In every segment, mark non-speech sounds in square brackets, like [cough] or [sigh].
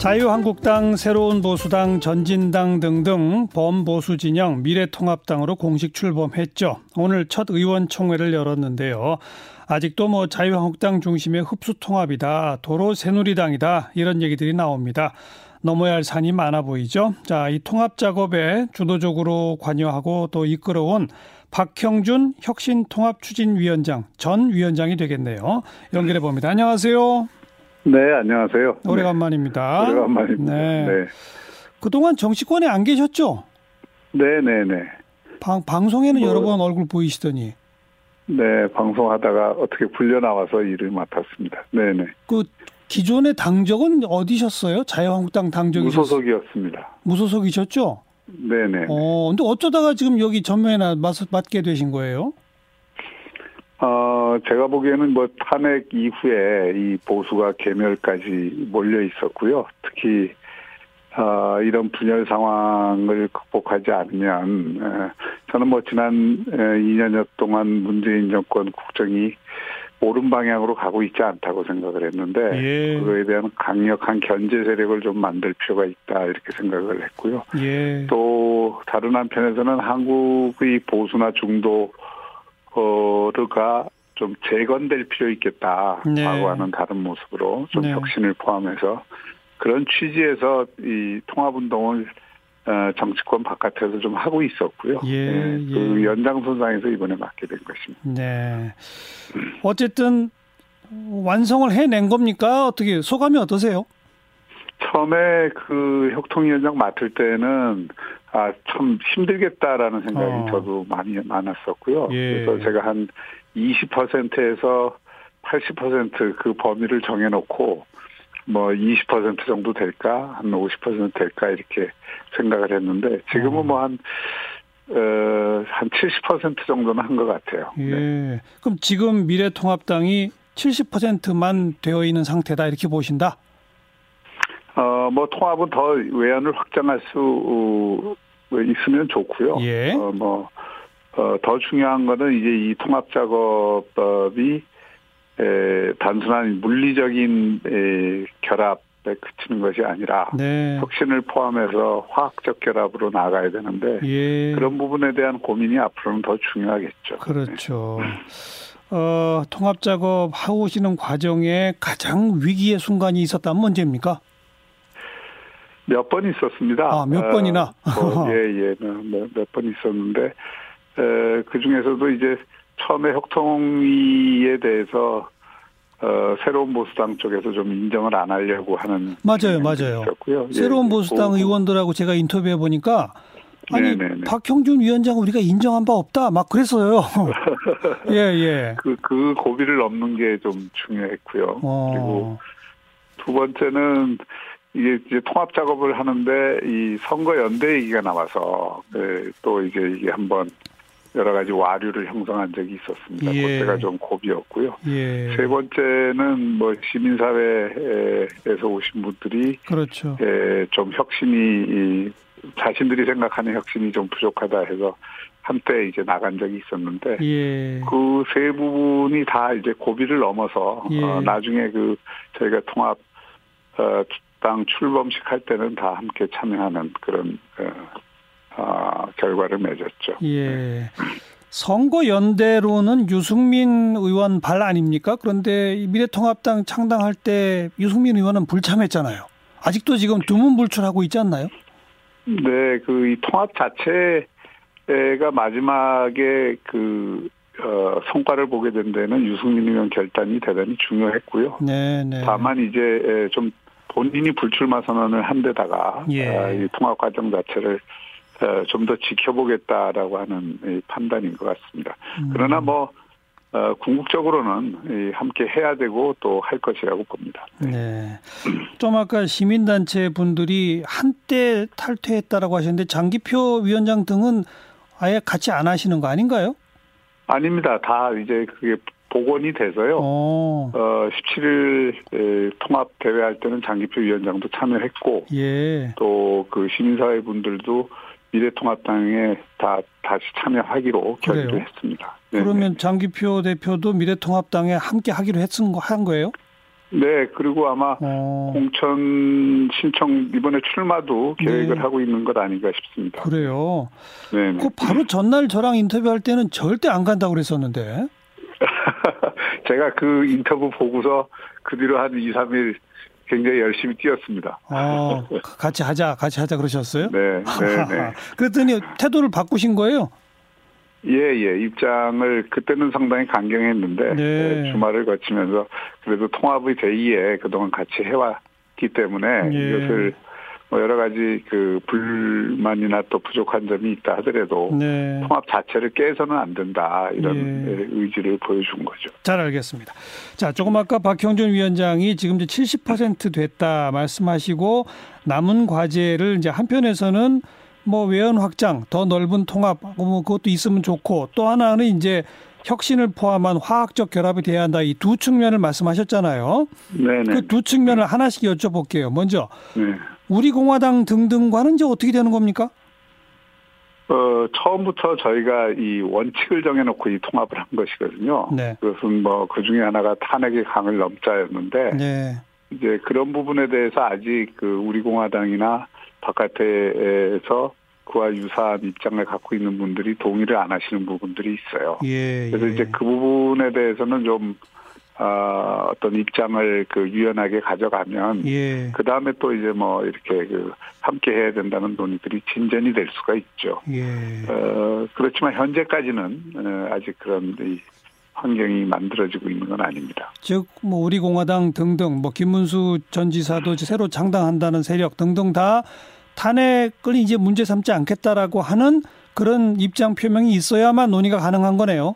자유한국당, 새로운 보수당, 전진당 등등 범보수 진영 미래통합당으로 공식 출범했죠. 오늘 첫 의원총회를 열었는데요. 아직도 뭐 자유한국당 중심의 흡수통합이다, 도로 새누리당이다 이런 얘기들이 나옵니다. 넘어야 할 산이 많아 보이죠. 자, 이 통합 작업에 주도적으로 관여하고 또 이끌어온 박형준 혁신통합추진위원장 전 위원장이 되겠네요. 연결해 봅니다. 안녕하세요. 네, 안녕하세요. 오래간만입니다. 네. 오래간만입니다. 네. 네. 그동안 정치권에 안 계셨죠? 네, 네, 네. 방, 방송에는 뭐- 여러 번 얼굴 보이시더니 네, 방송하다가 어떻게 불려 나와서 일을 맡았습니다. 네, 네. 그 기존의 당적은 어디셨어요? 자유한국당 당적이 무소속이었습니다. 무소속이셨죠? 네, 네. 어, 근데 어쩌다가 지금 여기 전면에 맞, 맞게 되신 거예요? 어, 제가 보기에는 뭐 탄핵 이후에 이 보수가 개멸까지 몰려 있었고요. 특히 어, 이런 분열 상황을 극복하지 않으면 에, 저는 뭐 지난 에, 2년여 동안 문재인 정권 국정이 옳은 방향으로 가고 있지 않다고 생각을 했는데 예. 그거에 대한 강력한 견제 세력을 좀 만들 필요가 있다 이렇게 생각을 했고요. 예. 또 다른 한편에서는 한국의 보수나 중도 가 좀 재건될 필요 있겠다. 네. 과거와는 다른 모습으로 좀 네. 혁신을 포함해서 그런 취지에서 이 통합운동을 어, 정치권 바깥에서 좀 하고 있었고요. 예, 그 예. 연장선상에서 이번에 맡게 된 것입니다. 네. 어쨌든 완성을 해낸 겁니까? 어떻게 소감이 어떠세요? 처음에 그 혁통위원장 맡을 때는 아 참 힘들겠다라는 생각이 어. 저도 많이 많았었고요. 예. 그래서 제가 한 20%에서 80%그 범위를 정해놓고 뭐 20% 정도 될까 한 50% 될까 이렇게 생각을 했는데 어. 지금은 뭐한 어, 한 70% 정도는 한 것 같아요. 예. 네. 그럼 지금 미래통합당이 70%만 되어 있는 상태다 이렇게 보신다? 어, 뭐 통합은 더 외연을 확장할 수 어, 있으면 좋고요. 예. 어, 뭐, 어, 더 중요한 거는 이제 이 통합 작업이 에, 단순한 물리적인 에, 결합 에 그치는 것이 아니라 네. 혁신을 포함해서 화학적 결합으로 나가야 되는데 예. 그런 부분에 대한 고민이 앞으로는 더 중요하겠죠. 그렇죠. 어, 통합 작업 하고 오시는 과정에 가장 위기의 순간이 있었다면 언제입니까? 몇 번 있었습니다. 아, 몇 번이나? 뭐, 예, 예, 몇 번 있었는데, 그 중에서도 이제 처음에 혁통위에 대해서, 어, 새로운 보수당 쪽에서 좀 인정을 안 하려고 하는. 맞아요, 맞아요. 있었고요. 예, 새로운 예, 보수당 그- 의원들하고 제가 인터뷰해 보니까 아니 네네네. 박형준 위원장 우리가 인정한 바 없다 막 그랬어요. [laughs] 예 예. 그, 그 고비를 넘는 게 좀 중요했고요. 어. 그리고 두 번째는 이게 이제 통합 작업을 하는데 이 선거 연대 얘기가 나와서 네, 또 이제 이게 한번 여러 가지 와류를 형성한 적이 있었습니다. 예. 그때가 좀 고비였고요. 예. 세 번째는 뭐 시민사회에서 오신 분들이 그렇죠. 에, 좀 혁신이 이 자신들이 생각하는 혁신이 좀 부족하다 해서 한때 이제 나간 적이 있었는데 예. 그세 부분이 다 이제 고비를 넘어서 예. 어, 나중에 그 저희가 통합 어, 당 출범식 할 때는 다 함께 참여하는 그런 어, 어, 결과를 맺었죠. 예. 선거 연대로는 유승민 의원 발 아닙니까? 그런데 이 미래통합당 창당할 때 유승민 의원은 불참했잖아요. 아직도 지금 두문불출하고 있지 않나요? 네, 그 이 통합 자체가 마지막에 그 어, 성과를 보게 된 데는 유승민 의원 결단이 대단히 중요했고요. 네, 네. 다만 이제 에, 좀 본인이 불출마 선언을 한 데다가 예. 아, 이 통합 과정 자체를 어, 좀더 지켜보겠다라고 하는 이 판단인 것 같습니다. 음. 그러나 뭐 어, 궁극적으로는 이 함께 해야 되고 또 할 것이라고 봅니다. 네. 좀 아까 시민단체 분들이 한때 탈퇴했다라고 하셨는데 장기표 위원장 등은 아예 같이 안 하시는 거 아닌가요? 아닙니다. 다 이제 그게 복원이 돼서요. 어, 어, 17일 통합 대회 할 때는 장기표 위원장도 참여했고 예. 또그 시민사회 분들도 미래통합당에 다 다시 참여하기로 결의를? 했습니다. 네, 그러면 장기표 대표도 미래통합당에 함께 하기로 했은 거한 거예요? 네, 그리고 아마 어. 공천 신청 이번에 출마도 계획을 네. 하고 있는 것 아닌가 싶습니다. 그래요. 네. 그 바로 전날 저랑 인터뷰할 때는 절대 안 간다고 그랬었는데. 제가 그 인터뷰 보고서 그 뒤로 한 2, 3일 굉장히 열심히 뛰었습니다. 아, 같이 하자, 같이 하자 그러셨어요? 네, 네, 네. [laughs] 그랬더니 태도를 바꾸신 거예요? 예, 예. 입장을 그때는 상당히 강경했는데 네. 예, 주말을 거치면서 그래도 통합의 대의에 그동안 같이 해왔기 때문에 예. 이것을 뭐 여러 가지 그 불만이나 또 부족한 점이 있다 하더라도 네. 통합 자체를 깨서는 안 된다 이런 예. 의지를 보여준 거죠. 잘 알겠습니다. 자, 조금 아까 박형준 위원장이 지금 이제 70% 됐다 말씀하시고 남은 과제를 이제 한편에서는 뭐 외연 확장, 더 넓은 통합, 뭐 그것도 있으면 좋고 또 하나는 이제 혁신을 포함한 화학적 결합이 돼야 한다. 이 두 측면을 말씀하셨잖아요. 네. 그두 측면을 하나씩 여쭤볼게요. 먼저 네. 우리 공화당 등등과는 이제 어떻게 되는 겁니까? 어, 처음부터 저희가 이 원칙을 정해놓고 이 통합을 한 것이거든요. 네. 그것은 뭐 그 중에 하나가 탄핵의 강을 넘자였는데 네. 이제 그런 부분에 대해서 아직 그 우리 공화당이나 바깥에서 그와 유사한 입장을 갖고 있는 분들이 동의를 안 하시는 부분들이 있어요. 예, 그래서 예. 이제 그 부분에 대해서는 좀 어, 어떤 입장을 그 유연하게 가져가면 예. 그 다음에 또 이제 뭐 이렇게 그 함께 해야 된다는 논의들이 진전이 될 수가 있죠. 예. 어, 그렇지만 현재까지는 어, 아직 그런 이 환경이 만들어지고 있는 건 아닙니다. 즉, 뭐 우리 공화당 등등, 뭐 김문수 전 지사도 새로 창당한다는 세력 등등 다 탄핵을 이제 문제 삼지 않겠다라고 하는 그런 입장 표명이 있어야만 논의가 가능한 거네요.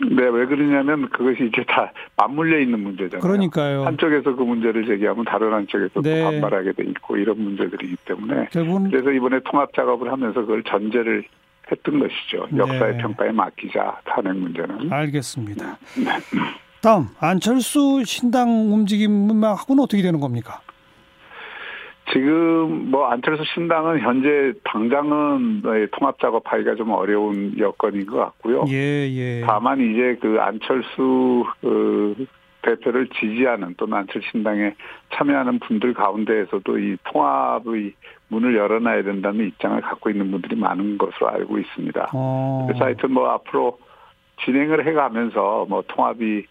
네, 왜 그러냐면 그것이 이제 다 맞물려 있는 문제잖아요. 그러니까요. 한쪽에서 그 문제를 제기하면 다른 한쪽에서 네. 또 반발하게 돼 있고 이런 문제들이기 때문에 결국은 그래서 이번에 통합 작업을 하면서 그걸 전제를 했던 것이죠. 네. 역사의 평가에 맡기자 탄핵 문제는. 알겠습니다. 네. 다음 안철수 신당 움직임하고는 어떻게 되는 겁니까? 지금 뭐 안철수 신당은 현재 당장은 통합 작업하기가 좀 어려운 여건인 것 같고요. 예, 예. 다만 이제 그 안철수 그 대표를 지지하는 또는 안철수 신당에 참여하는 분들 가운데에서도 이 통합의 문을 열어놔야 된다는 입장을 갖고 있는 분들이 많은 것으로 알고 있습니다. 어. 그래서 하여튼 뭐 앞으로 진행을 해가면서 뭐 통합이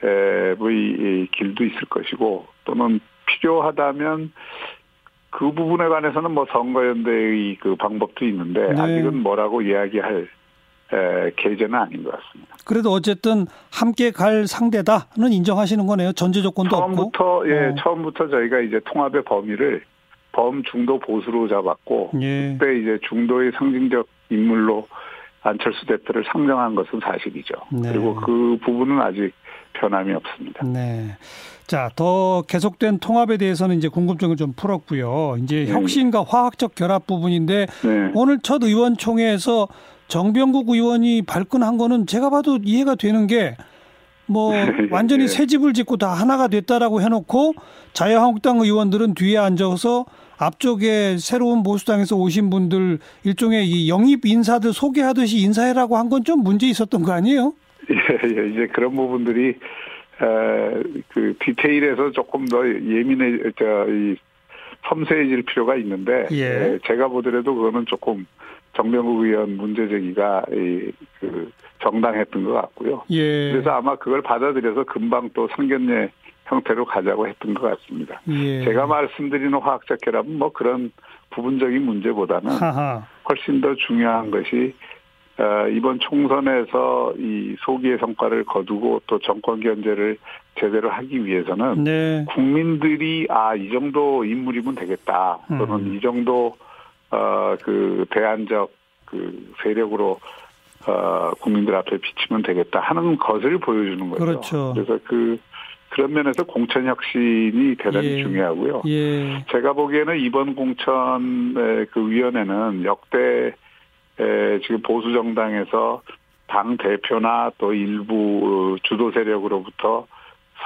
의 길도 있을 것이고 또는 필요하다면 그 부분에 관해서는 뭐 선거연대의 그 방법도 있는데 네. 아직은 뭐라고 이야기할 에, 계제는 아닌 것 같습니다. 그래도 어쨌든 함께 갈 상대다는 인정하시는 거네요. 전제 조건도 처음부터, 없고. 예, 어. 처음부터 저희가 이제 통합의 범위를 범중도 보수로 잡았고 예. 그때 이제 중도의 상징적 인물로 안철수 대표를 상정한 것은 사실이죠. 네. 그리고 그 부분은 아직 변함이 없습니다. 네. 자, 더 계속된 통합에 대해서는 이제 궁금증을 좀 풀었고요. 이제 네. 혁신과 화학적 결합 부분인데 네. 오늘 첫 의원총회에서 정병국 의원이 발끈한 거는 제가 봐도 이해가 되는 게 뭐 [laughs] 완전히 새 집을 짓고 다 하나가 됐다라고 해놓고 자유한국당 의원들은 뒤에 앉아서 앞쪽에 새로운 보수당에서 오신 분들 일종의 이 영입 인사들 소개하듯이 인사해라고 한 건 좀 문제 있었던 거 아니에요? [laughs] 예, 예, 이제 그런 부분들이 에, 그 디테일에서 조금 더 예민해, 저, 이 섬세해질 필요가 있는데 예. 에, 제가 보더라도 그거는 조금 정명국 의원 문제 제기가 이, 그 정당했던 것 같고요. 예. 그래서 아마 그걸 받아들여서 금방 또 상견례 형태로 가자고 했던 것 같습니다. 예. 제가 말씀드리는 화학적 결합은 뭐 그런 부분적인 문제보다는 하하. 훨씬 더 중요한 것이 어, 이번 총선에서 이 소기의 성과를 거두고 또 정권 견제를 제대로 하기 위해서는 네. 국민들이 아 이 정도 인물이면 되겠다 또는 음. 이 정도 어그 대안적 그 세력으로 어 국민들 앞에 비치면 되겠다 하는 것을 보여주는 거죠. 그렇죠. 그래서 그 그런 면에서 공천 혁신이 대단히 예. 중요하고요. 예. 제가 보기에는 이번 공천의 그 위원회는 역대 에, 지금 보수 정당에서 당 대표나 또 일부 주도 세력으로부터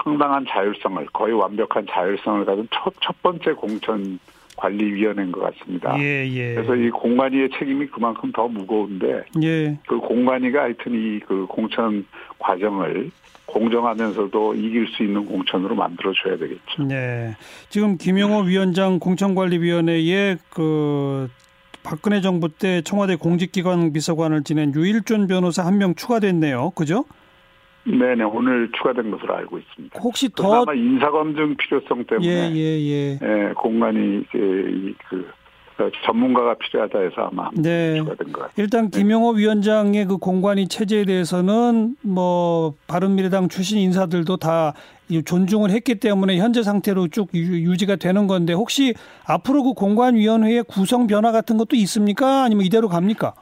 상당한 자율성을 거의 완벽한 자율성을 가진 첫, 첫 번째 공천 관리위원회인 것 같습니다. 예, 예. 그래서 이 공관위의 책임이 그만큼 더 무거운데 예. 그 공관위가 하여튼 이 그 공천 과정을 공정하면서도 이길 수 있는 공천으로 만들어줘야 되겠죠. 네. 지금 김영호 위원장 공천관리위원회에 그 박근혜 정부 때 청와대 공직기관 비서관을 지낸 유일준 변호사 한 명 추가됐네요. 그죠? 네네 오늘 추가된 것으로 알고 있습니다. 혹시 더 아마 인사 검증 필요성 때문에 예, 예, 예. 예, 공간이 이제 그 전문가가 필요하다 해서 아마 네. 추가된 것 같아요. 일단 김영호 위원장의 그 공관위 체제에 대해서는 뭐 바른미래당 출신 인사들도 다 존중을 했기 때문에 현재 상태로 쭉 유지가 되는 건데 혹시 앞으로 그 공관위원회의 구성 변화 같은 것도 있습니까? 아니면 이대로 갑니까?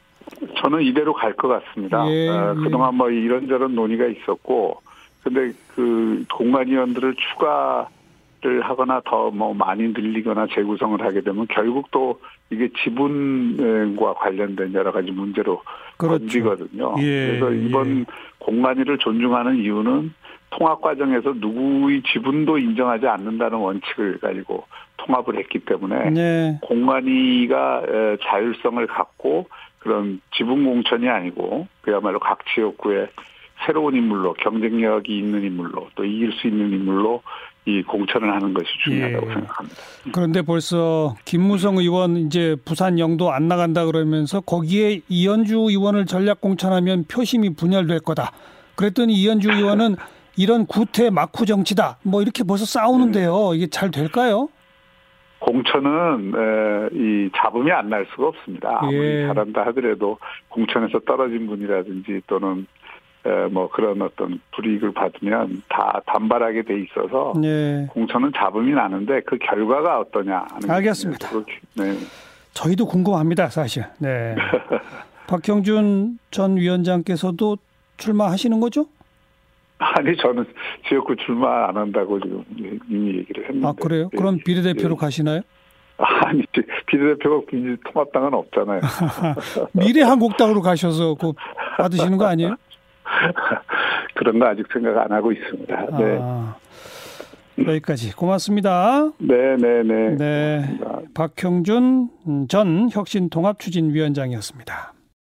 저는 이대로 갈 것 같습니다. 예, 어, 예. 그동안 뭐 이런저런 논의가 있었고, 근데 그 공관위원들을 추가를 하거나 더 뭐 많이 늘리거나 재구성을 하게 되면 결국 또 이게 지분과 관련된 여러 가지 문제로 그렇죠. 번지거든요. 예, 그래서 이번 예. 공관위를 존중하는 이유는 통합 과정에서 누구의 지분도 인정하지 않는다는 원칙을 가지고 통합을 했기 때문에 네. 공관위가 에, 자율성을 갖고 그런 지분 공천이 아니고 그야말로 각 지역구에 새로운 인물로 경쟁력이 있는 인물로 또 이길 수 있는 인물로 이 공천을 하는 것이 중요하다고 예. 생각합니다. 그런데 벌써 김무성 의원 이제 부산 영도 안 나간다 그러면서 거기에 이현주 의원을 전략 공천하면 표심이 분열될 거다. 그랬더니 이현주 의원은 이런 구태 막후 정치다. 뭐 이렇게 벌써 싸우는데요. 이게 잘 될까요? 공천은 에, 이 잡음이 안 날 수가 없습니다. 아무리 예. 잘한다 하더라도 공천에서 떨어진 분이라든지 또는 에, 뭐 그런 어떤 불이익을 받으면 다 반발하게 돼 있어서 네. 공천은 잡음이 나는데 그 결과가 어떠냐 하는 게 알겠습니다. 네. 저희도 궁금합니다, 사실. 네. [laughs] 박형준 전 위원장께서도 출마하시는 거죠? 아니 저는 지역구 출마 안 한다고 지금 이미 얘기를 했는데. 아, 그래요? 그럼 예, 비례대표로 예. 가시나요? 아니 비례대표가 통합당은 없잖아요. [laughs] 미래한국당으로 가셔서 그 받으시는 거 아니에요? [laughs] 그런 거 아직 생각 안 하고 있습니다. 네, 아, 여기까지 고맙습니다. 네, 네, 네. 네, 박형준 전 혁신통합추진위원장이었습니다.